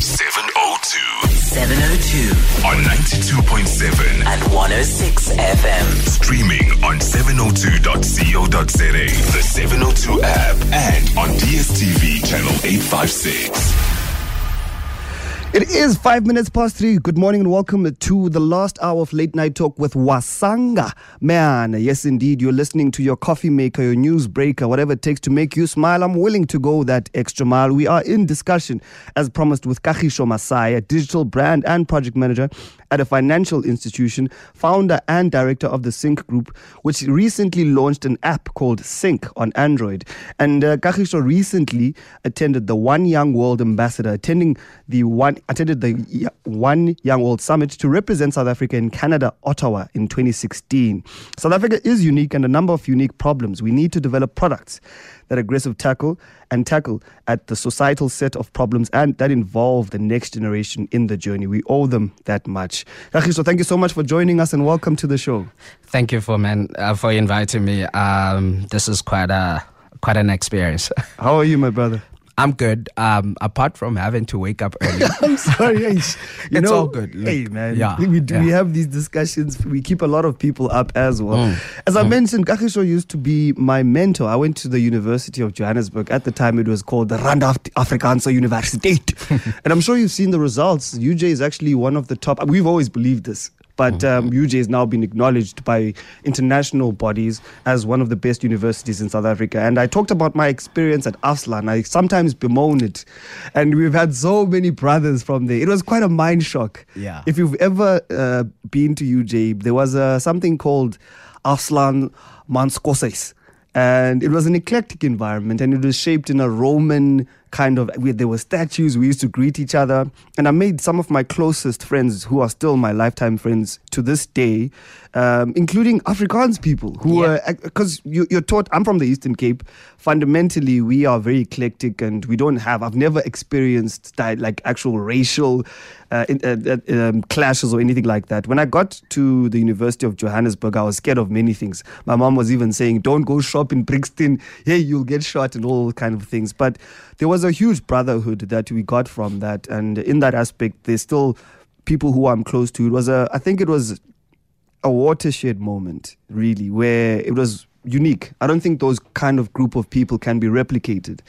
702 702 on 92.7. and 106 FM. Streaming on 702.co.za, the 702 app, and on DSTV channel 856. It is five minutes past three. Good morning and welcome to the last hour of late night talk with Masango. Man, yes, indeed, you're listening to your coffee maker, your news breaker, whatever it takes to make you smile. I'm willing to go that extra mile. We are in discussion, as promised, with Kagisho Masae, a digital brand and project manager at a financial institution, founder and director of the CynC Group, which recently launched an app called CynC on Android. And uh, Kagisho recently attended the One Young World Ambassador, attending the one attended the One Young World Summit to represent South Africa in Canada, Ottawa, in 2016. South Africa is unique and a number of unique problems. We need to develop products that aggressive tackle and tackle at the societal set of problems and that involve the next generation in the journey. We owe them that much. Kagisho, thank you so much for joining us and welcome to the show. Thank you for man uh, for inviting me. Um, this is quite a quite an experience. How are you, my brother? I'm good. Um, apart from having to wake up early. I'm sorry. It's know, all good. Look, hey, man. yeah, we, do, we have these discussions. We keep a lot of people up as well. Mm, As I mentioned, Kagisho used to be my mentor. I went to the University of Johannesburg. At the time, it was called the Rand Af- Afrikaanse Universiteit. and I'm sure you've seen the results. UJ is actually one of the top. We've always believed this. But Mm-hmm. um, UJ has now been acknowledged by international bodies as one of the best universities in South Africa. And I talked about my experience at Afslaan. I sometimes bemoan it. And we've had so many brothers from there. It was quite a mind shock. Yeah. If you've ever uh, been to UJ, there was uh, something called Afslaan Manskoshuis. And it was an eclectic environment and it was shaped in a Roman kind of, where there were statues, we used to greet each other. And I made some of my closest friends who are still my lifetime friends to this day, um, including Afrikaans people who Yeah. are, because you, you're taught, I'm from the Eastern Cape. Fundamentally, we are very eclectic and we don't have, I've never experienced di- like actual racial uh, uh, uh, um, clashes or anything like that. When I got to the University of Johannesburg, I was scared of many things. My mom was even saying, don't go shop in Brixton. Hey, you'll get shot and all kind of things. But there was a huge brotherhood that we got from that. And in that aspect, there's still people who I'm close to. It was a, I think it was a watershed moment, really, where it was unique. I don't think those kind of group of people can be replicated.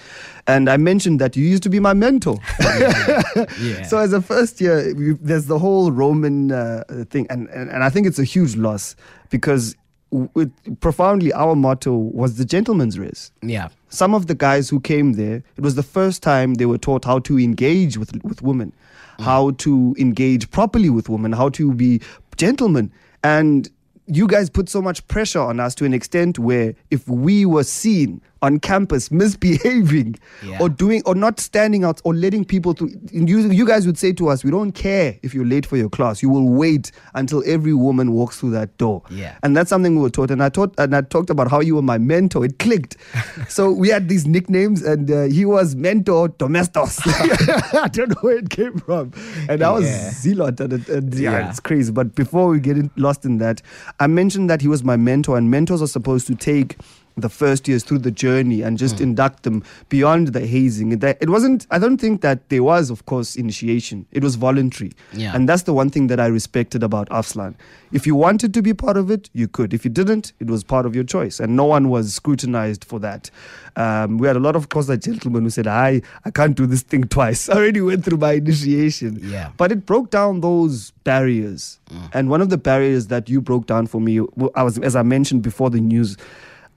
And I mentioned that you used to be my mentor. yeah. So as a first year, we, there's the whole Roman uh, thing, and, and and I think it's a huge loss because it, profoundly our motto was the gentleman's race. yeah. Some of the guys who came there, it was the first time they were taught how to engage with with women, mm. how to engage properly with women, how to be gentlemen, and you guys put so much pressure on us to an extent where if we were seen on campus misbehaving Yeah. or doing or not standing out or letting people to you, you guys would say to us we don't care if you're late for your class you will wait until every woman walks through that door Yeah. and that's something we were taught and i taught and i talked about how you were my mentor it clicked so we had these nicknames and uh, he was mentor domestos i don't know where it came from and i was Yeah. zealot and, it- and yeah, Yeah. it's crazy but before we get in, lost in that i mentioned that he was my mentor and mentors are supposed to take the first years through the journey and just induct them beyond the hazing. It wasn't, I don't think that there was, of course, initiation. It was voluntary. Yeah. And that's the one thing that I respected about Afslaan. If you wanted to be part of it, you could. If you didn't, it was part of your choice. And no one was scrutinized for that. Um, we had a lot of, of course, like gentlemen who said, I, I can't do this thing twice. I already went through my initiation. Yeah. But it broke down those barriers. And one of the barriers that you broke down for me, I was, as I mentioned before the news,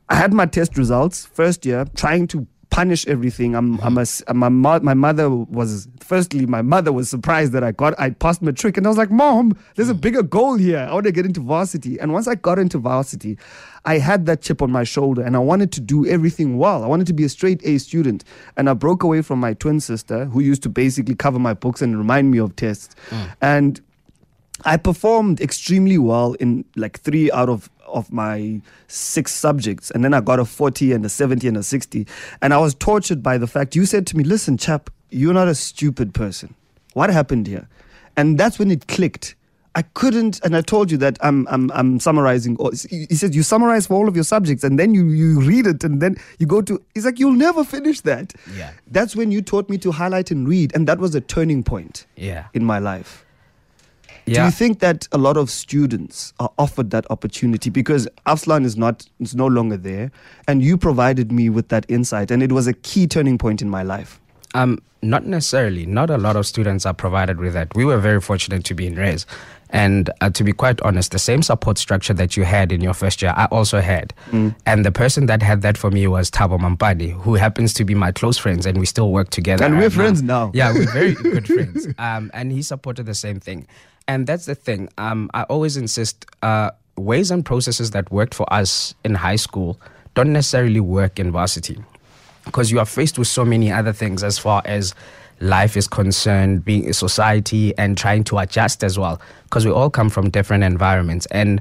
I had my test results first year, trying to punish everything. I'm, mm-hmm. I'm a, my, my mother was, firstly, my mother was surprised that I got, I passed matric. And I was like, Mom, there's a mm. bigger goal here. I want to get into varsity. And once I got into varsity, I had that chip on my shoulder and I wanted to do everything well. I wanted to be a straight A student. And I broke away from my twin sister, who used to basically cover my books and remind me of tests. Mm. And I performed extremely well in like three out of of my six subjects, and then I got a forty and a seventy and a sixty, and I was tortured by the fact you said to me, "Listen, chap, you're not a stupid person. What happened here?" And that's when it clicked. I couldn't, and I told you that I'm I'm I'm summarizing. he said you summarize for all of your subjects, and then you you read it, and then you go to. He's like, you'll never finish that. Yeah. That's when you taught me to highlight and read, and that was a turning point Yeah. in my life. Do you think that a lot of students are offered that opportunity because Afslaan is not is no longer there, and you provided me with that insight, and it was a key turning point in my life. Um, not necessarily. Not a lot of students are provided with that. We were very fortunate to be in Res. And uh, to be quite honest, the same support structure that you had in your first year, I also had. Mm. And the person that had that for me was Tabo Mampani, who happens to be my close friends, and we still work together. And we're right friends now. Yeah, we're very good friends. Um, and he supported the same thing. And that's the thing. Um, I always insist uh, ways and processes that worked for us in high school don't necessarily work in varsity because you are faced with so many other things as far as life is concerned, being a society, and trying to adjust as well. Because we all come from different environments, and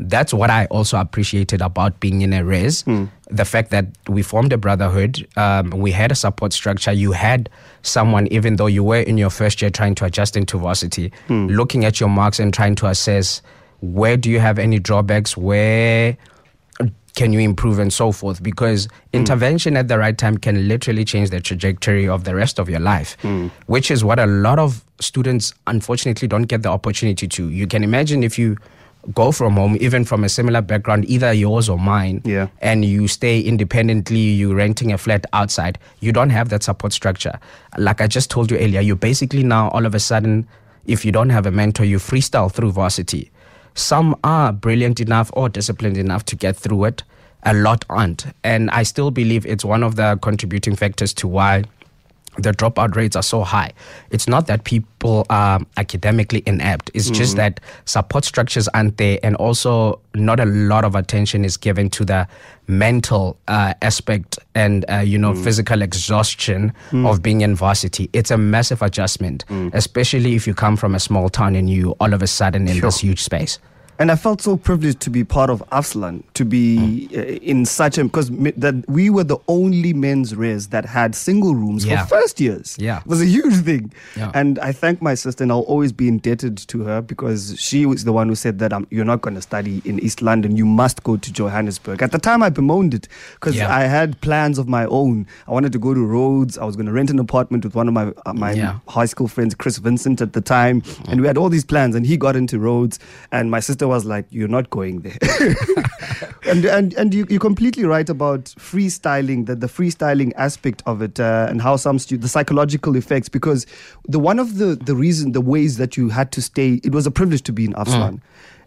that's what I also appreciated about being in a res. Hmm. The fact that we formed a brotherhood, um, we had a support structure. You had someone, even though you were in your first year trying to adjust into varsity, hmm. looking at your marks and trying to assess where do you have any drawbacks, where can you improve and so forth. Because hmm. intervention at the right time can literally change the trajectory of the rest of your life which is what a lot of students unfortunately don't get the opportunity to. You can imagine if you go from home even from a similar background either yours or mine Yeah. and you stay independently you're renting a flat outside you don't have that support structure. Like i just told you earlier you basically now all of a sudden if you don't have a mentor you freestyle through varsity. Some are brilliant enough or disciplined enough to get through it. A lot aren't. And i still believe it's one of the contributing factors to why the dropout rates are so high. It's not that people are academically inept. It's just that support structures aren't there, and also not a lot of attention is given to the mental uh, aspect and uh, you know physical exhaustion of being in varsity. It's a massive adjustment, especially if you come from a small town and you all of a sudden in this huge space. And I felt so privileged to be part of Afslaan, to be Mm. uh, in such a because that we were the only men's res that had single rooms Yeah. for first years. Yeah. it was a huge thing. Yeah. And I thank my sister, and I'll always be indebted to her because she was the one who said that um, you're not going to study in East London. You must go to Johannesburg. At the time, I bemoaned it because Yeah. I had plans of my own. I wanted to go to Rhodes. I was going to rent an apartment with one of my uh, my Yeah. high school friends, Chris Vincent, at the time, and we had all these plans. And he got into Rhodes, and my sister was like, "You're not going there." and and and you, you're completely right about freestyling, the the freestyling aspect of it, uh, and how some stu- the psychological effects. Because the one of the the reason, the ways that you had to stay, it was a privilege to be in Afslaan.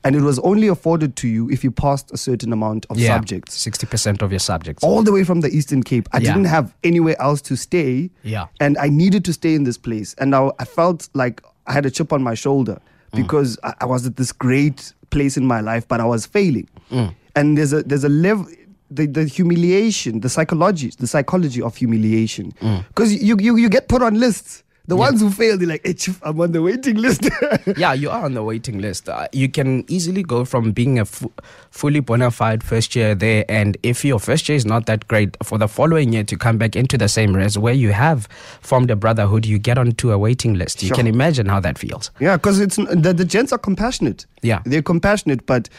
And it was only afforded to you if you passed a certain amount of subjects sixty percent of your subjects. all the way from the Eastern Cape. I Yeah. didn't have anywhere else to stay. Yeah. And I needed to stay in this place. And now I felt like I had a chip on my shoulder Mm. Because I, I was at this great place in my life, but I was failing. Mm. And there's a there's a level the, the humiliation, the psychology, the psychology of humiliation. Mm. Because you, you you get put on lists. The ones who fail, they're like, hey, chief, I'm on the waiting list. yeah, you are on the waiting list. Uh, you can easily go from being a fu- fully bona fide first year there, and if your first year is not that great, for the following year to come back into the same res where you have formed a brotherhood, you get onto a waiting list. You Sure. can imagine how that feels. Yeah, because it's the, the gents are compassionate. Yeah. they're compassionate, but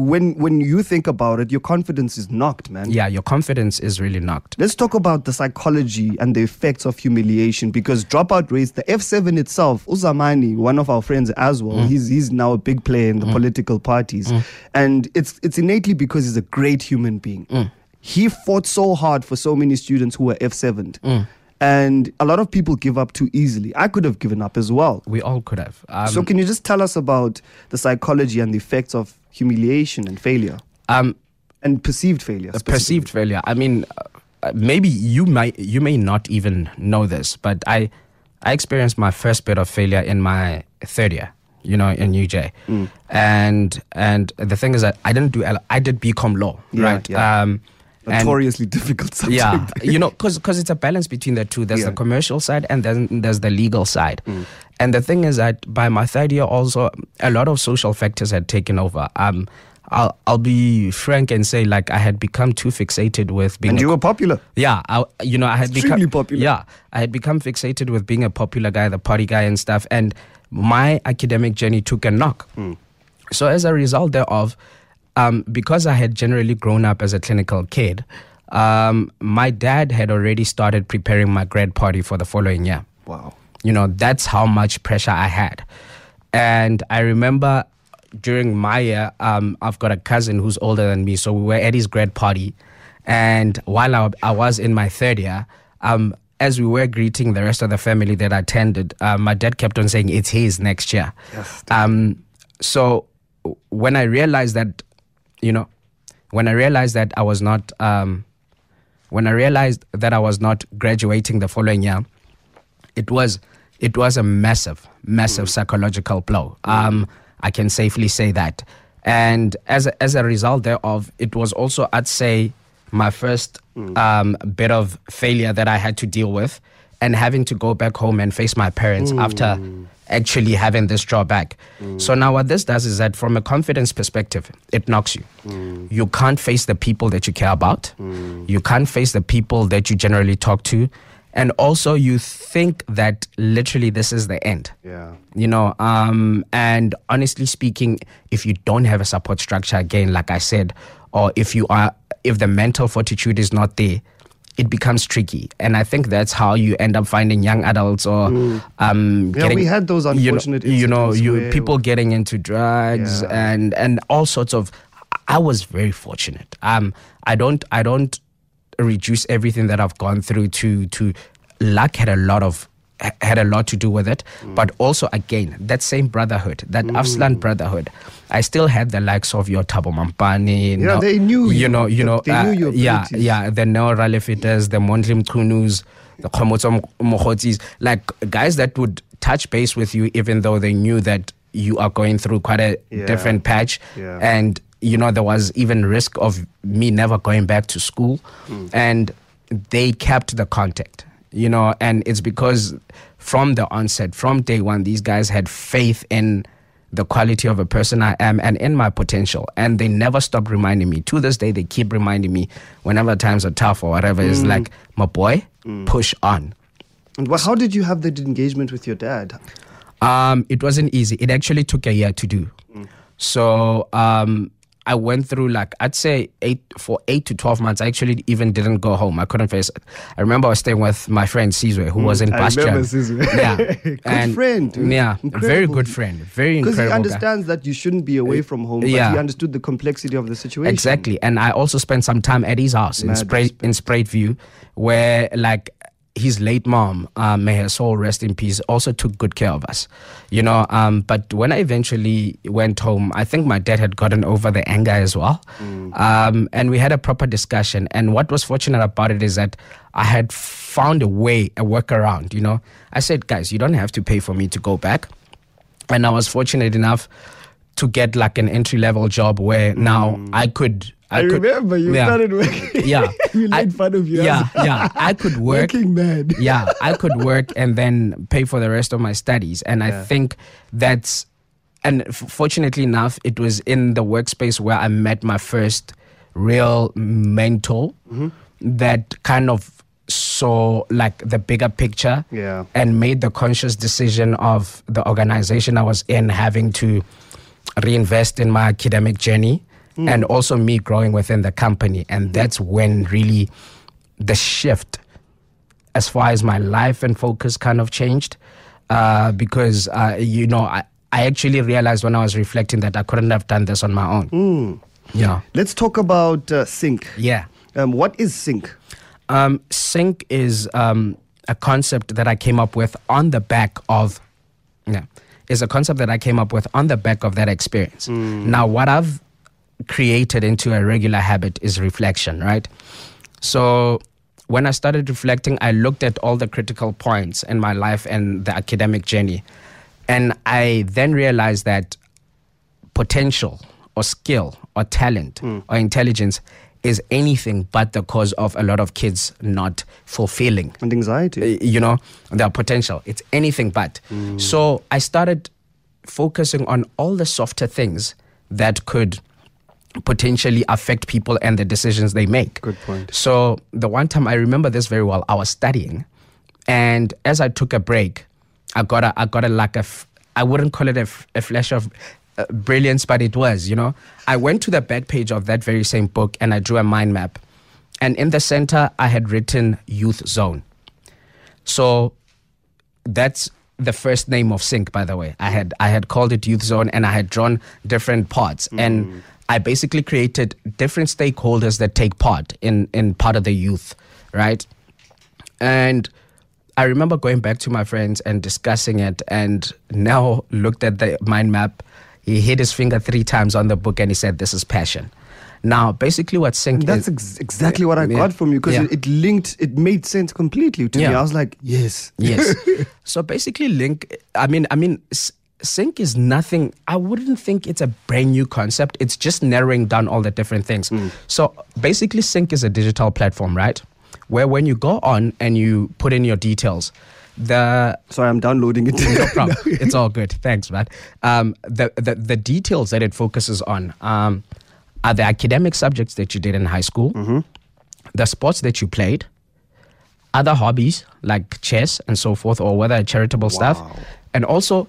when when you think about it, your confidence is knocked, man. Yeah, your confidence is really knocked. Let's talk about the psychology and the effects of humiliation because dropout rates, the F7 itself, Uzamani, one of our friends as well, mm. he's, he's now a big player in the mm. political parties. Mm. And it's, it's innately because he's a great human being. He fought so hard for so many students who were F7'd. And a lot of people give up too easily. I could have given up as well. We all could have. Um, so, can you just tell us about the psychology and the effects of humiliation and failure um, and perceived failure? perceived failure. I mean, uh, maybe you might you may not even know this, but I I experienced my first bit of failure in my third year. You know, in UJ, Mm. and and the thing is that I didn't do L- I did BCom law, Yeah, right? yeah. Um, and- Notoriously difficult subject. yeah, you know, because it's a balance between the two. There's Yeah. Mm. the commercial side and then there's the legal side. And the thing is that by my third year, also a lot of social factors had taken over. Um, I'll I'll be frank and say like I had become too fixated with being and a you were popular. yeah, I, you know, I had Extremely become popular. Yeah, I had become fixated with being a popular guy, the party guy and stuff. And my academic journey took a knock. So as a result thereof, um, because I had generally grown up as a clinical kid, um, my dad had already started preparing my grad party for the following year. Wow. You know, that's how much pressure I had. And I remember during my year, um, I've got a cousin who's older than me. So we were at his grad party. And while I, I was in my third year, um, as we were greeting the rest of the family that attended, uh, my dad kept on saying, It's his next year. Yes, um, so when I realized that, you know, when I realized that I was not, um, when I realized that I was not graduating the following year, it was it was a massive, massive psychological blow. Um, I can safely say that. And as a, as a result thereof, it was also, I'd say, my first um, bit of failure that I had to deal with, and having to go back home and face my parents after mm. actually having this drawback. Mm. So now what this does is that from a confidence perspective, it knocks you. Mm. You can't face the people that you care about. You can't face the people that you generally talk to. And also you think that literally this is the end Yeah. you know um and honestly speaking if you don't have a support structure again like i said or if you are if the mental fortitude is not there it becomes tricky. And i think that's how you end up finding young adults or um Yeah, we had those you know- unfortunate you know, you people getting into drugs Yeah. and and all sorts of i was very fortunate. Um i don't i don't reduce everything that I've gone through to to luck had a lot of had a lot to do with it Mm. but also again that same brotherhood that Afslaan brotherhood I still had the likes of your Tabo Mampani Yeah, they knew you you. know you know they uh, knew your yeah abilities. yeah the Neo Ralefitas the Mondlim Kunus the Khomotso Mohotis like guys that would touch base with you even though they knew that you are going through quite a Yeah. different patch Yeah. and you know there was even risk of me never going back to school and they kept the contact you know and it's because from the onset from day one these guys had faith in the quality of a person i am and in my potential and they never stopped reminding me to this day they keep reminding me whenever times are tough or whatever it's like my boy push on And wha- how did you have that engagement with your dad? Um, it wasn't easy. It actually took a year to do. So um, I went through like I'd say eight for eight to twelve months. I actually even didn't go home. I couldn't face it. I remember I was staying with my friend Sizwe, who was in Mm, I remember Bastian. Yeah, Good friend, dude. Yeah, very good friend. Very incredible. Because he incredible. guy. understands that you shouldn't be away from home, but yeah. he understood the complexity of the situation. Exactly. And I also spent some time at his house in Mad Spray in Spruitview, where like his late mom, uh, may her soul rest in peace, also took good care of us. You know, um, but when I eventually went home, I think my dad had gotten over the anger as well. Um, and we had a proper discussion. And what was fortunate about it is that I had found a way, a workaround, you know. I said, guys, you don't have to pay for me to go back and I was fortunate enough to get like an entry level job where now I could. I, could, remember you yeah, started working. Yeah, we I- made fun of you. Yeah, yeah, I could work. Working man. yeah, I could work and then pay for the rest of my studies, and I think that's. And f- fortunately enough, it was in the workspace where I met my first real mentor Mm-hmm. that kind of saw like the bigger picture Yeah. and made the conscious decision of the organization I was in having to reinvest in my academic journey and also me growing within the company. And that's when really the shift as far as my life and focus kind of changed. Uh, because, uh, you know, I, I actually realized when I was reflecting that I couldn't have done this on my own. Yeah. Let's talk about uh, CynC. Yeah. Um, what is CynC? Um, CynC is um, a concept that I came up with on the back of, yeah, is a concept that I came up with on the back of that experience. Now, what I've created into a regular habit is reflection, right? So when I started reflecting, I looked at all the critical points in my life and the academic journey. And I then realized that potential or skill or talent or intelligence is anything but the cause of a lot of kids not fulfilling And anxiety. uh, you know their potential it's anything but so i started focusing on all the softer things that could potentially affect people and the decisions they make Good point. so the one time i remember this very well i was studying and as i took a break i got a i got a like a f- I wouldn't call it a, f- a flash of uh, brilliance, but it was, you know. I went to the back page of that very same book and I drew a mind map. And in the center, I had written Youth Zone. So that's the first name of CynC by the way i had i had called it youth zone and i had drawn different parts and i basically created different stakeholders that take part in in part of the youth right and i remember going back to my friends and discussing it and now looked at the mind map he hit his finger three times on the book and he said this is passion now basically what CynC That's ex- exactly what I Yeah. got from you because Yeah. it, it linked, it made sense completely to me. I was like, yes. yes. so basically, Link. I mean, I mean, CynC is nothing. I wouldn't think it's a brand new concept. It's just narrowing down all the different things. So basically, CynC is a digital platform, right? Where when you go on and you put in your details, the Sorry, I'm downloading it. no problem. it's all good. Thanks, man. Um, the, the the details that it focuses on um, are the academic subjects that you did in high school, the sports that you played, other hobbies like chess and so forth, or whether charitable stuff, and also,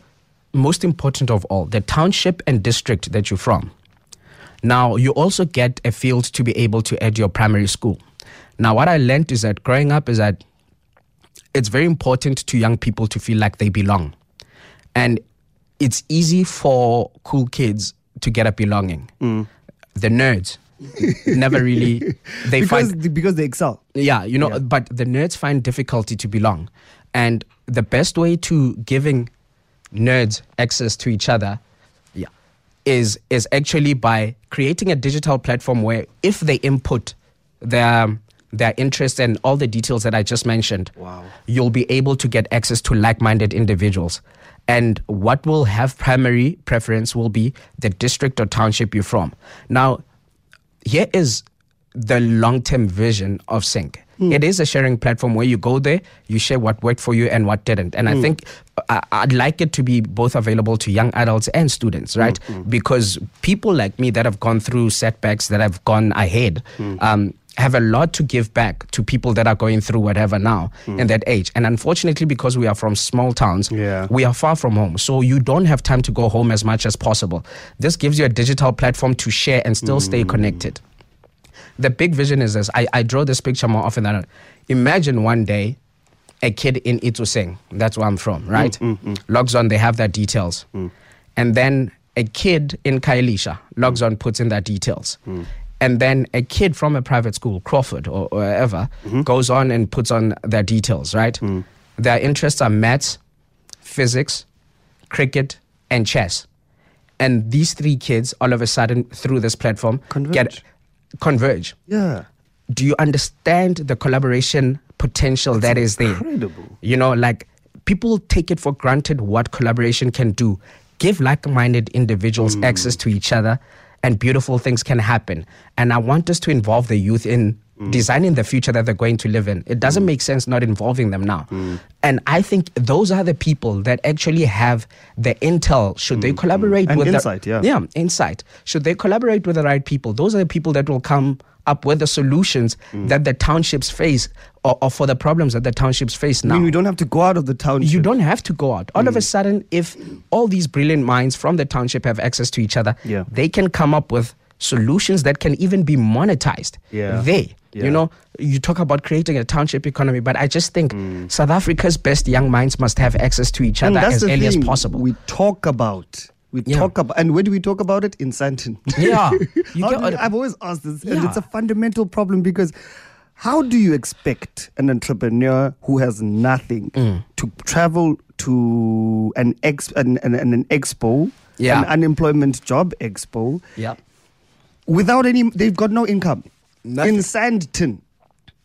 most important of all, the township and district that you're from. Now, you also get a field to be able to add your primary school. Now, what I learned is that growing up is that it's very important to young people to feel like they belong. And it's easy for cool kids to get a belonging. Mm. The nerds never really they because, find because they excel. yeah, you know, Yeah. but the nerds find difficulty to belong. And the best way to giving nerds access to each other yeah, is is actually by creating a digital platform where if they input their their interests and all the details that I just mentioned, Wow. you'll be able to get access to like-minded individuals. And what will have primary preference will be the district or township you're from. Now, here is the long term vision of CynC. Mm. It is a sharing platform where you go there, you share what worked for you and what didn't. And I mm. think I, I'd like it to be both available to young adults and students, right? Mm, because people like me that have gone through setbacks, that have gone ahead, um, have a lot to give back to people that are going through whatever now in that age. And unfortunately, because we are from small towns, Yeah. we are far from home. So you don't have time to go home as much as possible. This gives you a digital platform to share and still stay connected. The big vision is this. I, I draw this picture more often than not. Imagine one day a kid in Itsoseng, that's where I'm from, mm, right? Mm, mm. Logs on, they have their details. And then a kid in Khayelitsha logs on, puts in their details. And then a kid from a private school, Crawford or, or wherever, mm-hmm. goes on and puts on their details, right? Their interests are maths, physics, cricket, and chess. And these three kids, all of a sudden, through this platform, Converge. get converge. Yeah. Do you understand the collaboration potential that is there? incredible. You know, like people take it for granted what collaboration can do. Give like minded individuals Mm. access to each other, and beautiful things can happen. And I want us to involve the youth in Mm. designing the future that they're going to live in. It doesn't make sense not involving them now. Mm. And I think those are the people that actually have the intel. Should they collaborate Mm. And with the- insight, yeah. yeah, insight. Should they collaborate with the right people? Those are the people that will come up with the solutions Mm. that the townships face or, or for the problems that the townships face I now. mean, we don't have to go out of the township. You don't have to go out. All Mm. of a sudden, if all these brilliant minds from the township have access to each other, Yeah. they can come up with solutions that can even be monetized. Yeah. They, Yeah. you know, you talk about creating a township economy, but I just think Mm. South Africa's best young minds must have access to each other as early as possible. We talk about. We Yeah. talk about, and where do we talk about it? In Sandton. yeah. You get we- I've always asked this, and it's a fundamental problem because how do you expect an entrepreneur who has nothing Mm. to travel to an ex an, an, an an expo, Yeah. an unemployment job expo, yeah. without any? They've got no income Nothing. in Sandton.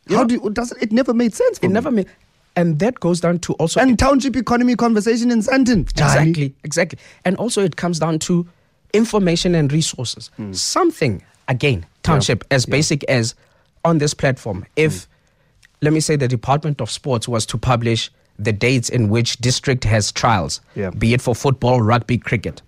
How do you, does it, it never made sense for It me. never made, and that goes down to also and township economy conversation in Sandton. Exactly, exactly. And also, it comes down to information and resources. Hmm. Something, again, township, as basic as on this platform, if, hmm. let me say, the Department of Sports was to publish the dates in which district has trials, Yeah. be it for football, rugby, cricket,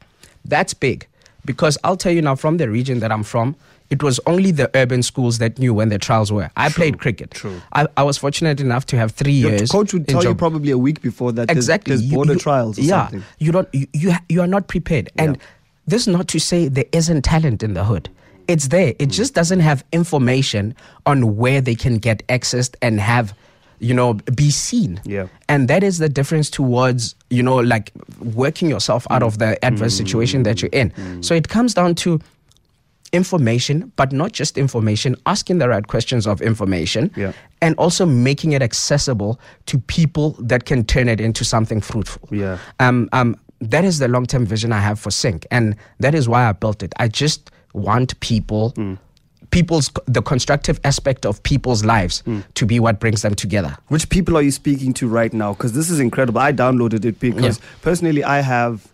that's big. Because I'll tell you now, from the region that I'm from, it was only the urban schools that knew when the trials were. I played cricket. true. I, I was fortunate enough to have three Your years. coach would tell you probably a week before that exactly there's, You- border you- trials or yeah something. you don't you, you you are not prepared and Yeah. this is not to say there isn't talent in the hood it's there Mm. it just doesn't have information on where they can get access and have you know be seen Yeah. and that is the difference towards you know like working yourself out of the adverse situation that you're in Mm. so it comes down to information but not just information asking the right questions of information Yeah. and also making it accessible to people that can turn it into something fruitful. Yeah. Um, um, that is the long term vision I have for CynC, and that is why I built it. I just want people, people's the constructive aspect of people's lives to be what brings them together. Which people are you speaking to right now? Because this is incredible. I downloaded it because Yeah. personally I have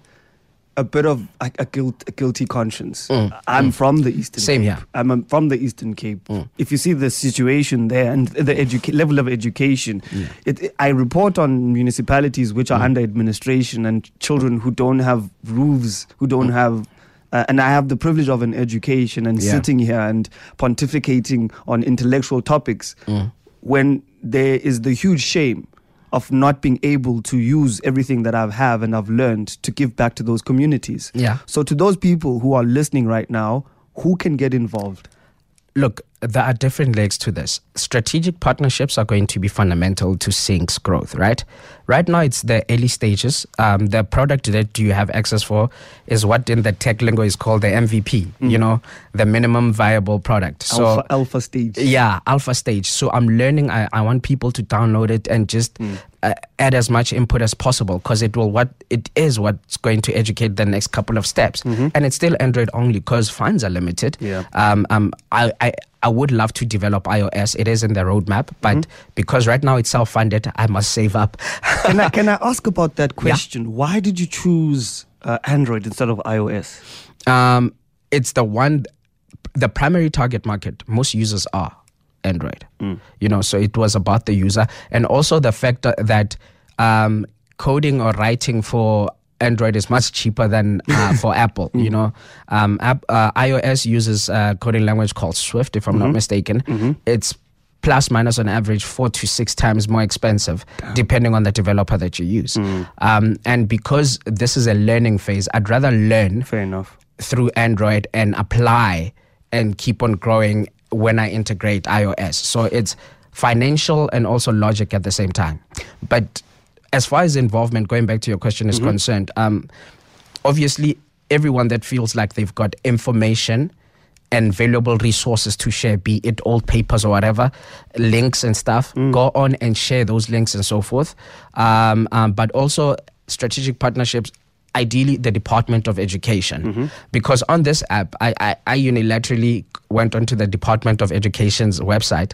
a bit of a, a, guilt, a guilty conscience. I'm from the Eastern Mm. Same Cape. here. Mm. I'm from the Eastern Cape. If you see the situation there and the educa- level of education, it, it- I report on municipalities which Mm. are under administration and children who don't have roofs, who don't have. Uh, and I have the privilege of an education and Yeah. sitting here and pontificating on intellectual topics when there is the huge shame of not being able to use everything that I've have and I've learned to give back to those communities. Yeah. So to those people who are listening right now, who can get involved? Look, there are different legs to this. Strategic partnerships are going to be fundamental to CynC's growth, right? Right now, it's the early stages. Um, the product that you have access for is what in the tech lingo is called the MVP, you know, the minimum viable product. So, alpha, alpha stage. yeah, alpha stage. So I'm learning. I, I want people to download it and just Hmm. uh, add as much input as possible because it will what it is what's going to educate the next couple of steps. And it's still Android only because funds are limited. Mm-hmm. Yeah. Um. Um. I. I. I would love to develop iOS. It is in the roadmap, but Mm-hmm. because right now it's self-funded, I must save up. can, I, can I ask about that question? Why did you choose uh, Android instead of iOS? um, it's the one, the primary target market. Most users are Android. You know, so it was about the user and also the fact that- that um, coding or writing for Android is much cheaper than uh, for Apple. You know, um, app, uh, iOS uses a coding language called Swift, if I'm not mistaken. It's plus minus on average four to six times more expensive depending on the developer that you use. Um, and because this is a learning phase, I'd rather learn Fair enough. through Android and apply and keep on growing when I integrate iOS. So it's financial and also logic at the same time. But as far as involvement, going back to your question, is concerned, um, obviously everyone that feels like they've got information and valuable resources to share, be it old papers or whatever, links and stuff, go on and share those links and so forth. Um, um, but also strategic partnerships. Ideally, the Department of Education, because on this app, I, I, I unilaterally went onto the Department of Education's website,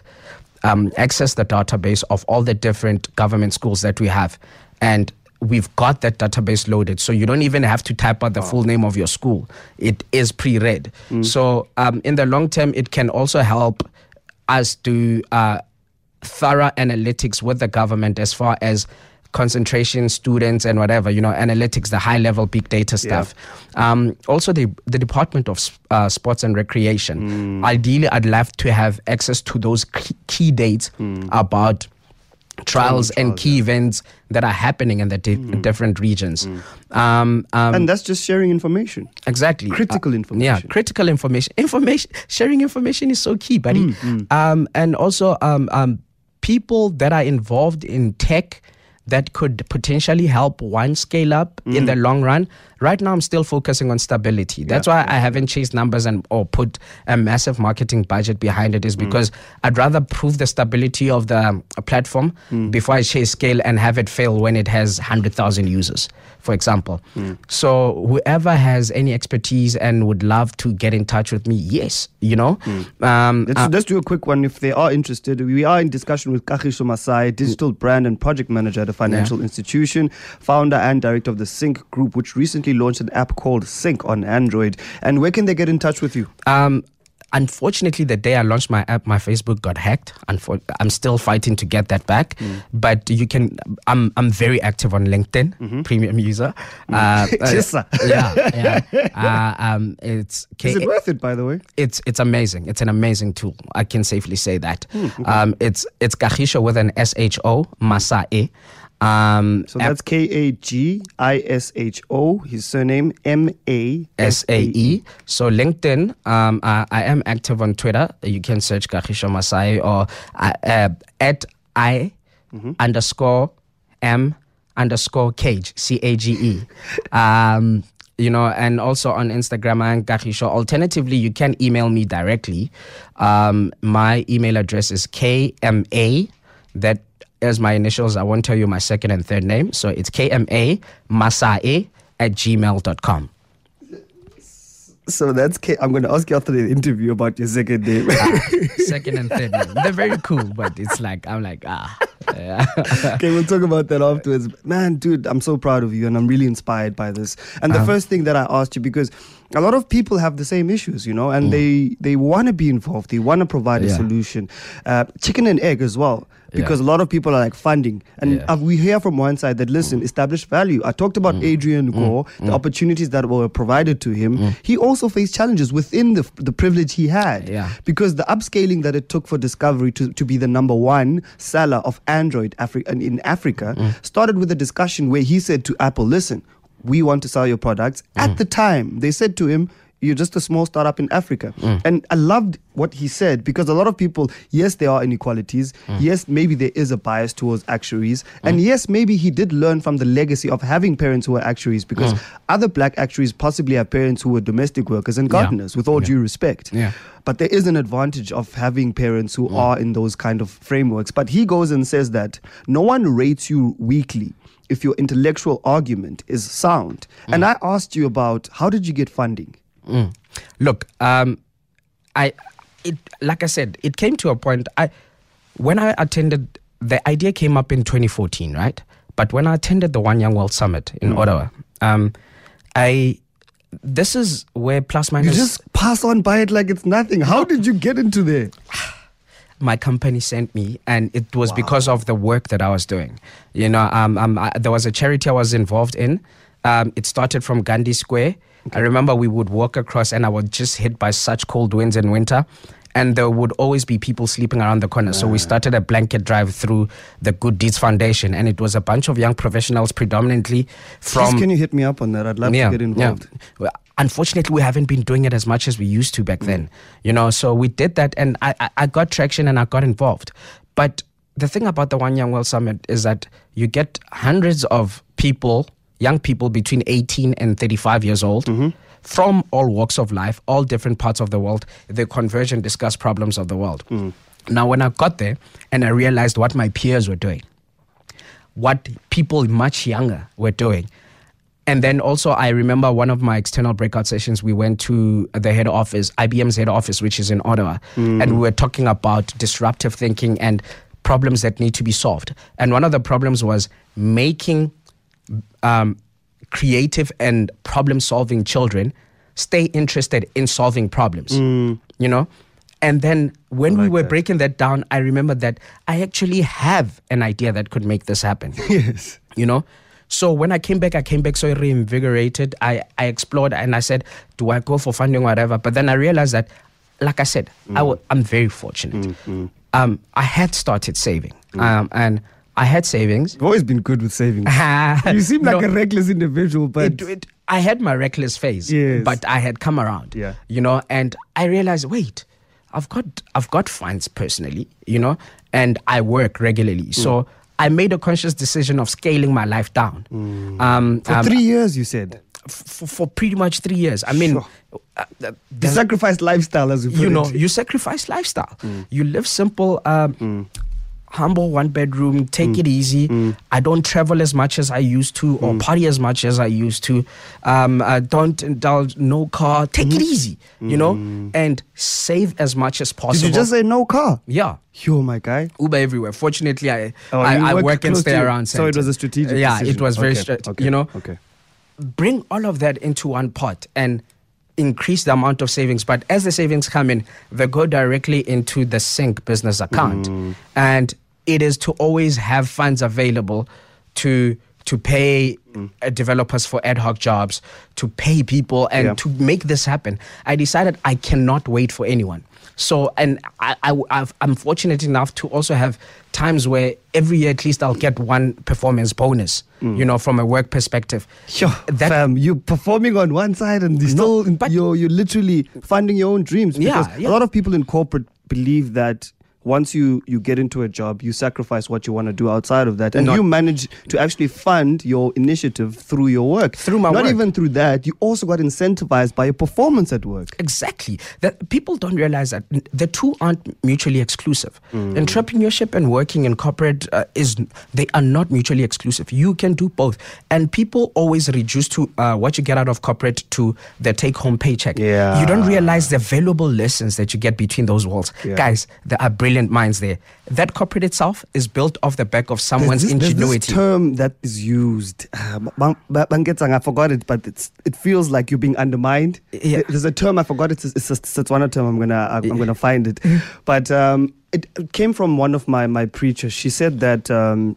um, accessed the database of all the different government schools that we have, and we've got that database loaded. So you don't even have to type out the full name of your school. It is pre-read. So um, in the long term, it can also help us do uh, thorough analytics with the government as far as concentration students and whatever you know analytics the high level big data stuff um, also the the department of uh, sports and recreation ideally i'd love to have access to those key, key dates about trials and key events that are happening in the di- different regions um, um, And that's just sharing information. Exactly. Critical Uh, information. Yeah, critical information. Information sharing information is so key, buddy. Mm, Um, and also um, um, people that are involved in tech that could potentially help one scale up in Mm. the long run. Right now, I'm still focusing on stability. That's why I haven't chased numbers and or put a massive marketing budget behind it. Is Mm. because I'd rather prove the stability of the um, platform Mm. before I chase scale and have it fail when it has hundred thousand users, for example. Mm. So whoever has any expertise and would love to get in touch with me, yes, you know. Um, Let's, uh, let's do a quick one if they are interested. We are in discussion with Kagisho Masae, digital brand and project manager a financial institution, founder and director of the CynC Group, which recently launched an app called CynC on Android. And where can they get in touch with you? Um, unfortunately, the day I launched my app, my Facebook got hacked. Unfor- I'm still fighting to get that back. Mm. But you can. I'm I'm very active on LinkedIn, Mm-hmm. premium user. Uh, uh, Yes, sir. yeah, yeah. Uh, um, it's Is it worth it, by the way? it's it's amazing. It's an amazing tool. I can safely say that. Hmm, Um, it's it's Kagisho with an S H O Masae. Um, So that's K A G I S H O. His surname M A S A E. So LinkedIn, um, I, I am active on Twitter. You can search Kagisho Masae or uh, uh, at I underscore M underscore Cage C A G E. Um, you know, and also on Instagram and Kagisho. Alternatively, you can email me directly. Um, my email address is KMA. That is my initials. I won't tell you my second and third name. So it's KMA Masae at gmail.com. So that's K. I'm going to ask you after the interview about your second name. second and third name. They're very cool, but it's like I'm like ah. Yeah. okay, we'll talk about that afterwards. Man, dude, I'm so proud of you and I'm really inspired by this. And the Uh-huh. first thing that I asked you because a lot of people have the same issues, you know, and they they want to be involved. They want to provide a Mm. Yeah. solution. Uh, chicken and egg as well. Because a lot of people are like funding, and Yeah. Mm. uh, we hear from one side that listen, established value. I talked about Adrian Gore, the opportunities that were provided to him. He also faced challenges within the the privilege he had Yeah. because the upscaling that it took for Discovery to, to be the number one seller of Android Afri- in Africa started with a discussion where he said to Apple, listen, we want to sell your products. At mm. the time, they said to him, you're just a small startup in Africa. Mm. And I loved what he said because a lot of people, yes, there are inequalities. Mm. Yes, maybe there is a bias towards actuaries. And yes, maybe he did learn from the legacy of having parents who were actuaries because other black actuaries possibly have parents who were domestic workers and Yeah. gardeners, with all due respect. Yeah. But there is an advantage of having parents who are in those kind of frameworks. But he goes and says that no one rates you weakly if your intellectual argument is sound. And I asked you about how did you get funding? Mm. Look, um, I, it like I said, it came to a point. I, when I attended, the idea came up in 2014, right? But when I attended the One Young World Summit in Ottawa, um, I, this is where plus You minus. just pass on by it like it's nothing. How did you get into there? my company sent me, and it was because of the work that I was doing. You know, um, um, I, there was a charity I was involved in. Um, it started from Gandhi Square. I remember we would walk across, and I was just hit by such cold winds in winter. And there would always be people sleeping around the corner. So we started a blanket drive through the Good Deeds Foundation, and it was a bunch of young professionals, predominantly from Please, can you hit me up on that? I'd love to get involved. well, unfortunately, we haven't been doing it as much as we used to back mm. then. You know, so we did that, and I, I, I got traction and I got involved. But the thing about the One Young World Summit is that you get hundreds of people, young people between 18 and 35 years old. Mm-hmm. From all walks of life, all different parts of the world, they converge and discuss problems of the world. Mm. Now, when I got there and I realized what my peers were doing, what people much younger were doing. And then also, I remember one of my external breakout sessions, we went to the head office, IBM's head office, which is in Ottawa, and we were talking about disruptive thinking and problems that need to be solved. And one of the problems was making um, creative and problem solving children stay interested in solving problems, you know? And then when we were breaking that down, I remember that I actually have an idea that could make this happen Yes. you know so when i came back i came back so reinvigorated i i explored and i said do i go for funding whatever but then i realized that like i said I w- i'm very fortunate um i had started saving um and i had savings You've always been good with savings. you seem like No, a reckless individual, but it, it, I had my reckless phase, Yes. but I had come around. Yeah. You know, and I realized, wait, I've got I've got funds personally, you know, and I work regularly. Mm. So I made a conscious decision of scaling my life down. Um, Mm. for um, three years, you said. f- f- for pretty much three years. I mean, Sure. uh, uh, The sacrificed lifestyle, as we put you know, it. you sacrifice lifestyle. Mm. You live simple, um, humble, one bedroom. Take Mm. it easy. I don't travel as much as I used to, Mm. or party as much as I used to. Um, I don't indulge. No car. Take it easy. You know, and save as much as possible. Mm. Did you just say no car? yeah. Yo, my guy. Uber everywhere. Fortunately, I Oh, I, I work and stay around. so it was a strategic Yeah, decision. it was very Okay, okay, You know, Okay. bring all of that into one pot and increase the amount of savings, but as the savings come in, they go directly into the CynC business account. Mm. And it is to always have funds available to to pay uh, developers for ad hoc jobs, to pay people, and Yeah. to make this happen. I decided I cannot wait for anyone. So, and I, I, I've, I'm fortunate enough to also have times where every year at least I'll get one performance bonus, mm. you know, from a work perspective. Sure, That- fam, you're performing on one side and you No, still but- you're you're literally funding your own dreams. Yeah, Because yeah. a lot of people in corporate believe that once you you get into a job, you sacrifice what you want to do outside of that, and you manage to actually fund your initiative through your work. Through my Not work. even through that, you also got incentivized by your performance at work. Exactly. That people don't realize that the two aren't mutually exclusive. Mm. Entrepreneurship and working in corporate uh, is they are not mutually exclusive. You can do both, and people always reduce to uh, what you get out of corporate to the take-home paycheck. Yeah. You don't realize the valuable lessons that you get between those walls, Yeah. guys. There are brilliant minds there. That corporate itself is built off the back of someone's there's this, there's ingenuity. this term that is used. Uh, bang- bang- bangetsang, I forgot it, but it's it feels like you're being undermined. Yeah. There's a term I forgot. It's it's a Setswana term. I'm gonna I'm gonna find it, but um, it, it came from one of my my preachers. She said that um,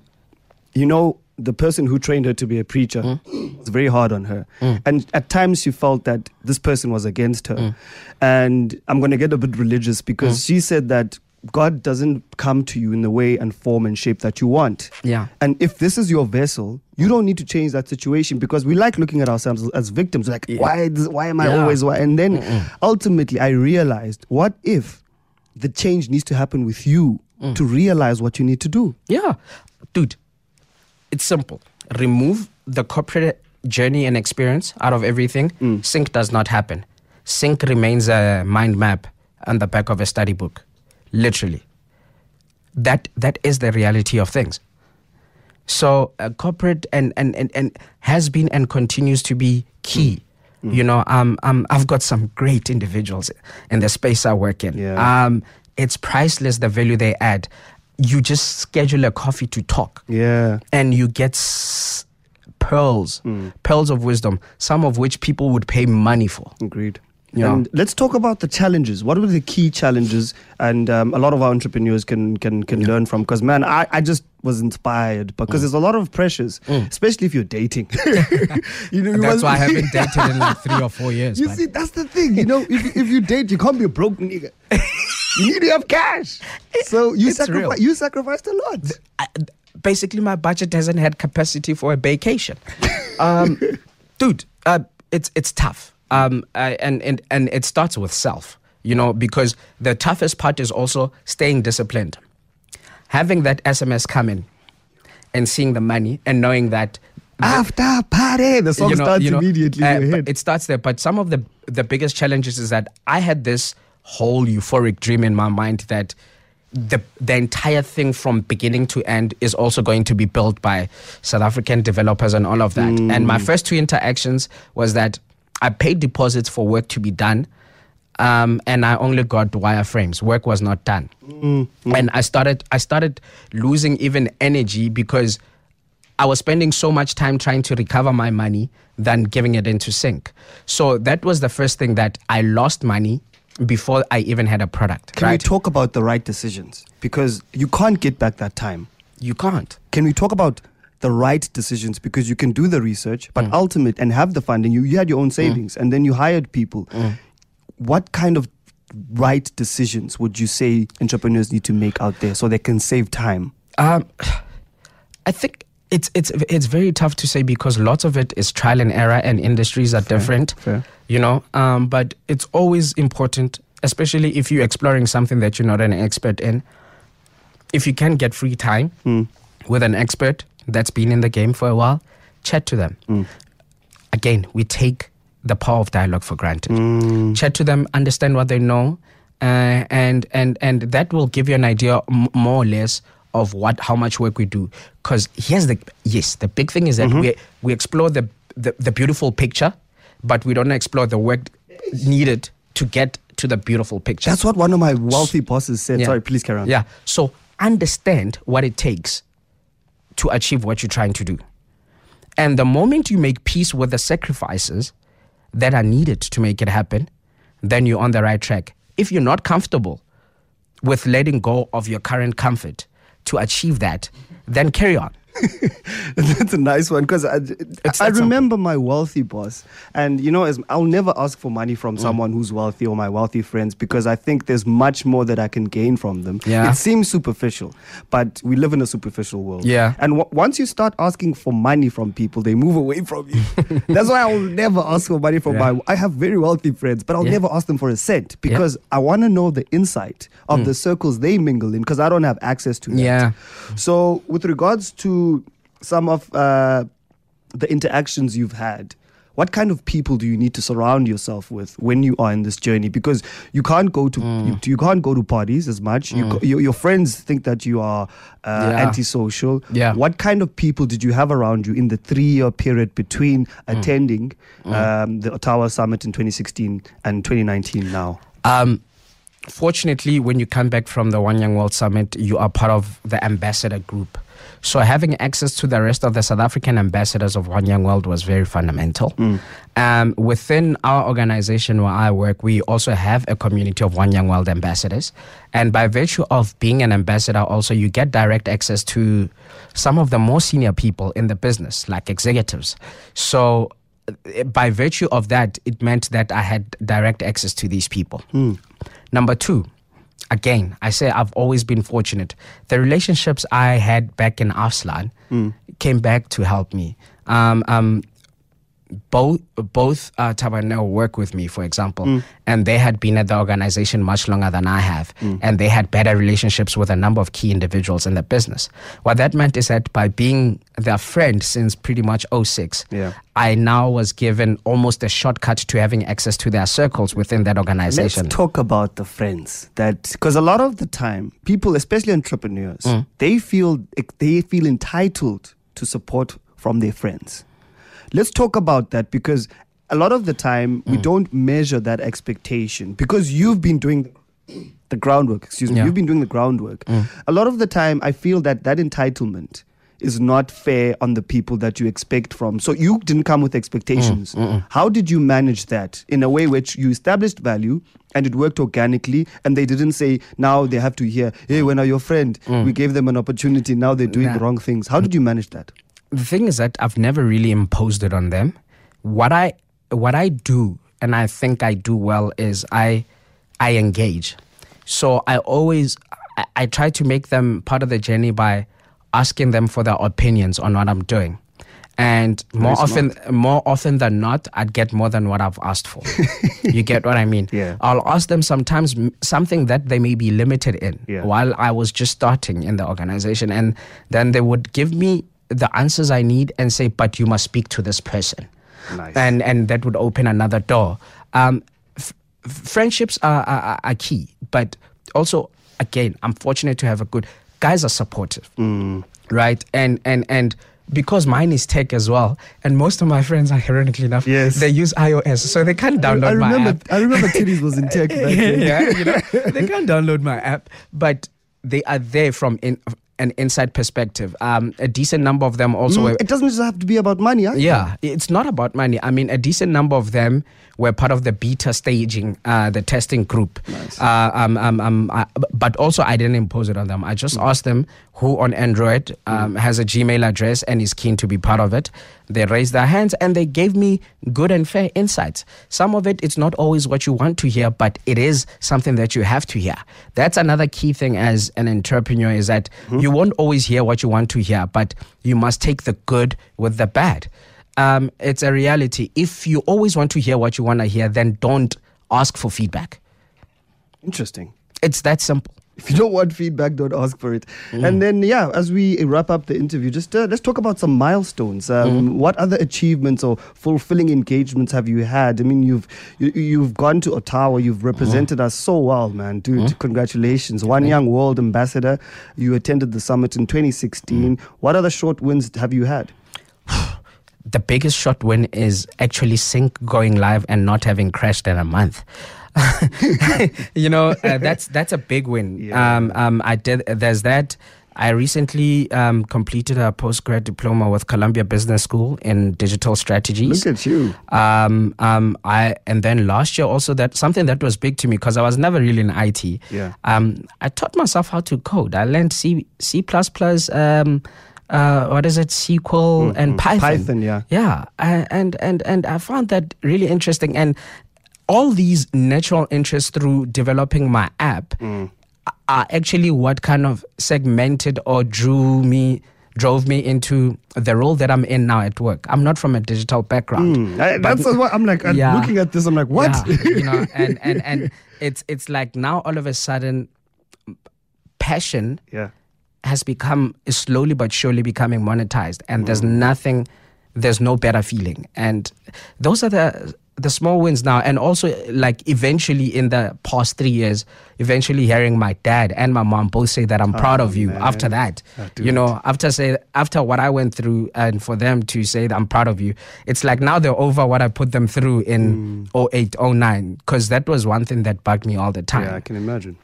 you know the person who trained her to be a preacher was very hard on her, and at times she felt that this person was against her. And I'm gonna get a bit religious because she said that. God doesn't come to you in the way and form and shape that you want. Yeah. And if this is your vessel, you don't need to change that situation because we like looking at ourselves as victims. Like, Yeah. why? Why am I Yeah. always? Why? And then ultimately, I realized, what if the change needs to happen with you Mm. to realize what you need to do? Yeah. Dude, it's simple. Remove the corporate journey and experience out of everything. CynC does not happen. CynC remains a mind map on the back of a study book. Literally. That that is the reality of things. So uh, corporate and, and, and, and has been and continues to be key. You know, um, um, I've got some great individuals in the space I work in. Yeah. Um, it's priceless the value they add. You just schedule a coffee to talk, Yeah. and you get s- pearls, pearls of wisdom, some of which people would pay money for. Agreed. Yeah. And let's talk about the challenges. What were the key challenges? And um, a lot of our entrepreneurs can can can learn from. Because man, I, I just was inspired because Mm. there's a lot of pressures, especially if you're dating. you know, you That's why I haven't dated in like three or four years. You man. see, that's the thing. You know, if, if you date, you can't be a broke nigga. you need to have cash. So you sacrifice. You sacrificed a lot. I, basically my budget hasn't had capacity for a vacation. Um, dude, uh, it's it's tough. Um, and, and and it starts with self, you know, because the toughest part is also staying disciplined. Having that SMS come in and seeing the money and knowing that After party, the song starts immediately uh, in your but head. It starts there, but some of the the biggest challenges is that I had this whole euphoric dream in my mind that the the entire thing from beginning to end is also going to be built by South African developers and all of that. And my first two interactions was that I paid deposits for work to be done. Um, and I only got wireframes. Work was not done, and I started. I started losing even energy because I was spending so much time trying to recover my money than giving it into CynC. So that was the first thing that I lost money before I even had a product. Can we talk about the right decisions? Because you can't get back that time. you can't. Can we talk about the right decisions? Because you can do the research, but Mm. ultimate and have the funding. You, you had your own savings, and then you hired people. Mm. What kind of right decisions would you say entrepreneurs need to make out there so they can save time? Um, I think it's it's it's very tough to say because lots of it is trial and error, and industries are different. fair. You know, um, but it's always important, especially if you're exploring something that you're not an expert in. If you can get free time with an expert that's been in the game for a while, chat to them. Mm. Again, we take the power of dialogue for granted. Mm. Chat to them, understand what they know, uh, and and and that will give you an idea m- more or less of what how much work we do. Because here's the yes, the big thing is that mm-hmm. we we explore the, the the beautiful picture, but we don't explore the work needed to get to the beautiful picture. That's what one of my wealthy bosses said. Yeah. Sorry, please carry on. Yeah. So understand what it takes to achieve what you're trying to do. And the moment you make peace with the sacrifices, that are needed to make it happen, then you're on the right track. If you're not comfortable with letting go of your current comfort to achieve that, then carry on. That's a nice one because I, I remember my wealthy boss, and you know, as I'll never ask for money Mm. from someone who's wealthy or my wealthy friends because I think there's much more that I can gain from them. Yeah. it seems superficial, but we live in a superficial world. Yeah. and w- once you start asking for money from people, they move away from you. That's why I will never ask for money from Yeah. my. I have very wealthy friends, but I'll Yeah. never ask them for a cent because I want to know the insight of the circles they mingle in because I don't have access to that. Mm. Yeah. So, with regards to some of uh, the interactions you've had, what kind of people do you need to surround yourself with when you are in this journey? Because you can't go to Mm. you, you can't go to parties as much. You your, your friends think that you are uh, Yeah. antisocial. Yeah. What kind of people did you have around you in the three-year period between Mm. attending Um, the Ottawa Summit in 2016 and 2019? Now. Um, fortunately, when you come back from the One Young World Summit, you are part of the ambassador group. So having access to the rest of the South African ambassadors of One Young World was very fundamental. Um, within our organization where I work, we also have a community of One Young World ambassadors. And by virtue of being an ambassador, also you get direct access to some of the more senior people in the business, like executives. So uh, by virtue of that, it meant that I had direct access to these people. Number two, again, I say I've always been fortunate. The relationships I had back in Afslaan came back to help me. Um, um, both both uh, Tabanel work with me, for example, and they had been at the organization much longer than I have, and they had better relationships with a number of key individuals in the business. What that meant is that by being their friend since pretty much 06, Yeah. I now was given almost a shortcut to having access to their circles within that organization. Let's talk about the friends that because a lot of the time people, especially entrepreneurs, Mm. they feel they feel entitled to support from their friends. Let's talk about that because a lot of the time Mm. we don't measure that expectation because you've been doing the groundwork. Excuse me, Yeah. Mm. you've been doing the groundwork. A lot of the time, I feel that that entitlement is not fair on the people that you expect from. So you didn't come with expectations. How did you manage that in a way which you established value and it worked organically and they didn't say now they have to hear, hey, when are your friend? We gave them an opportunity, now they're doing Nah. wrong things. How did you manage that? The thing is that I've never really imposed it on them. What I what I do, and I think I do well, is I I engage. So I always I, I try to make them part of the journey by asking them for their opinions on what I'm doing. And more often more often than not, I'd get more than what I've asked for. you get what I mean? Yeah. I'll ask them sometimes something that they may be limited in Yeah. while I was just starting in the organization. And then they would give me the answers I need and say, but you must speak to this person. Nice. And, and that would open another door. Um, f- friendships are, are, are key, but also, again, I'm fortunate to have a good, guys are supportive, Mm. right? And, and, and, because mine is tech as well, and most of my friends, are ironically enough, Yes. they use iOS, so they can't download I my remember, app I remember Titties was in tech back then. yeah, you know, they can't download my app, but they are there from in, an inside perspective. Um, a decent number of them also. Mm, were, it doesn't just have to be about money, huh? yeah, it's not about money. I mean, a decent number of them were part of the beta staging, uh, the testing group. Uh, um, um, um, I, but also, I didn't impose it on them. I just asked them who on Android um, has a Gmail address and is keen to be part of it. They raised their hands and they gave me good and fair insights. Some of it, it's not always what you want to hear, but it is something that you have to hear. That's another key thing as an entrepreneur is that you won't always hear what you want to hear, but you must take the good with the bad um, it's a reality. If you always want to hear what you want to hear, then don't ask for feedback. Interesting. It's that simple. If you don't want feedback, don't ask for it. Mm. And then, yeah, as we wrap up the interview, just uh, let's talk about some milestones. Um, Mm. What other achievements or fulfilling engagements have you had? I mean, you've you, you've gone to Ottawa, you've represented us so well, man, dude. Mm. Congratulations, one young world ambassador. You attended the summit in 2016. Mm. What other short wins have you had? The biggest short win is actually CynC going live and not having crashed in a month. you know, uh, that's that's a big win. Yeah. Um, um, I did. There's that. I recently um, completed a postgrad diploma with Columbia Business School in digital strategies. Look at you. Um, um, I and then last year also that something that was big to me because I was never really in IT. Yeah. Um, I taught myself how to code. I learned C C plus plus. Um, uh, what is it? SQL and Python. Python, yeah. Yeah, I- and and and I found that really interesting. And all these natural interests through developing my app Mm. are actually what kind of segmented or drew me drove me into the role that I'm in now at work. I'm not from a digital background. Mm. I, that's what I'm like. I'm Yeah. looking at this. I'm like, what? yeah, you know, and, and and it's it's like now all of a sudden passion yeah. has become is slowly but surely becoming monetized and there's Mm. nothing there's no better feeling and those are the the small wins now and also like eventually in the past three years eventually hearing my dad and my mom both say that i'm proud of you man. after that Ah, you know after say after what i went through and for them to say that i'm proud of you it's like now they're over what i put them through in 08 09 because that was one thing that bugged me all the time Yeah, I can imagine.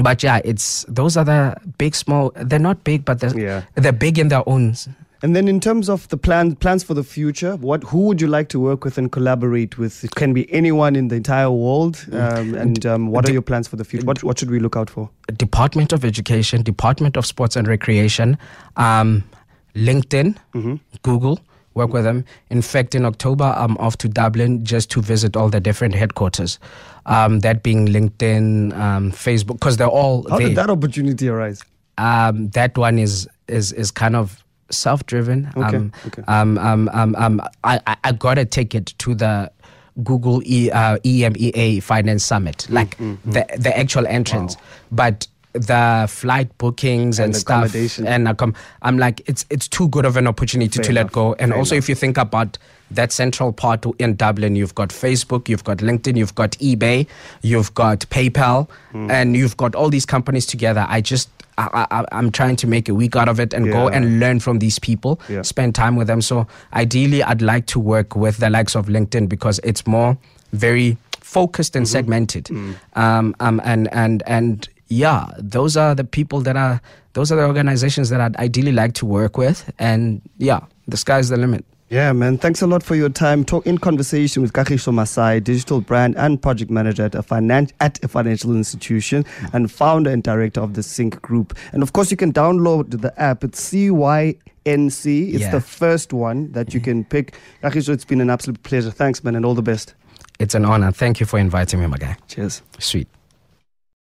but yeah, it's those are the big, small. They're not big, but they're Yeah. they're big in their own. And then in terms of the plan, plans for the future, what who would you like to work with and collaborate with? It can be anyone in the entire world. Um, and um, what are your plans for the future? What, what should we look out for? Department of Education, Department of Sports and Recreation, um, LinkedIn, Google. Work with them. In fact, in October, I'm off to Dublin just to visit all the different headquarters. Um, that being LinkedIn, um, Facebook, because they're all How there. did that opportunity arise? um, that one is is is kind of self-driven. Okay, Um, okay. um, um, um, um, I, I, got a ticket to the Google e, uh, EMEA Finance Summit, Mm, like the the actual entrance, but the flight bookings and, And stuff and accom- I'm like it's it's too good of an opportunity Fair to enough, let go. And fair also, enough. if you think about that central part in Dublin, you've got Facebook, you've got LinkedIn, you've got eBay, you've got PayPal, Hmm. and you've got all these companies together. I just I, I, I'm trying to make a week out of it and go and learn from these people, Yeah. spend time with them. So ideally, I'd like to work with the likes of LinkedIn because it's more very focused and Mm-hmm. segmented. Mm. Um, um, and and and yeah, those are the people that are those are the organizations that I'd ideally like to work with. And yeah, the sky's the limit. Yeah, man. Thanks a lot for your time. Talk in conversation with Kagisho Masae, digital brand and project manager at a, finan- at a financial institution and founder and director of the CynC Group. And of course, you can download the app. It's CYNC. It's Yeah. the first one that you can pick. Kagisho, it's been an absolute pleasure. Thanks, man, and all the best. It's an honor. Thank you for inviting me, my guy. Cheers. Sweet.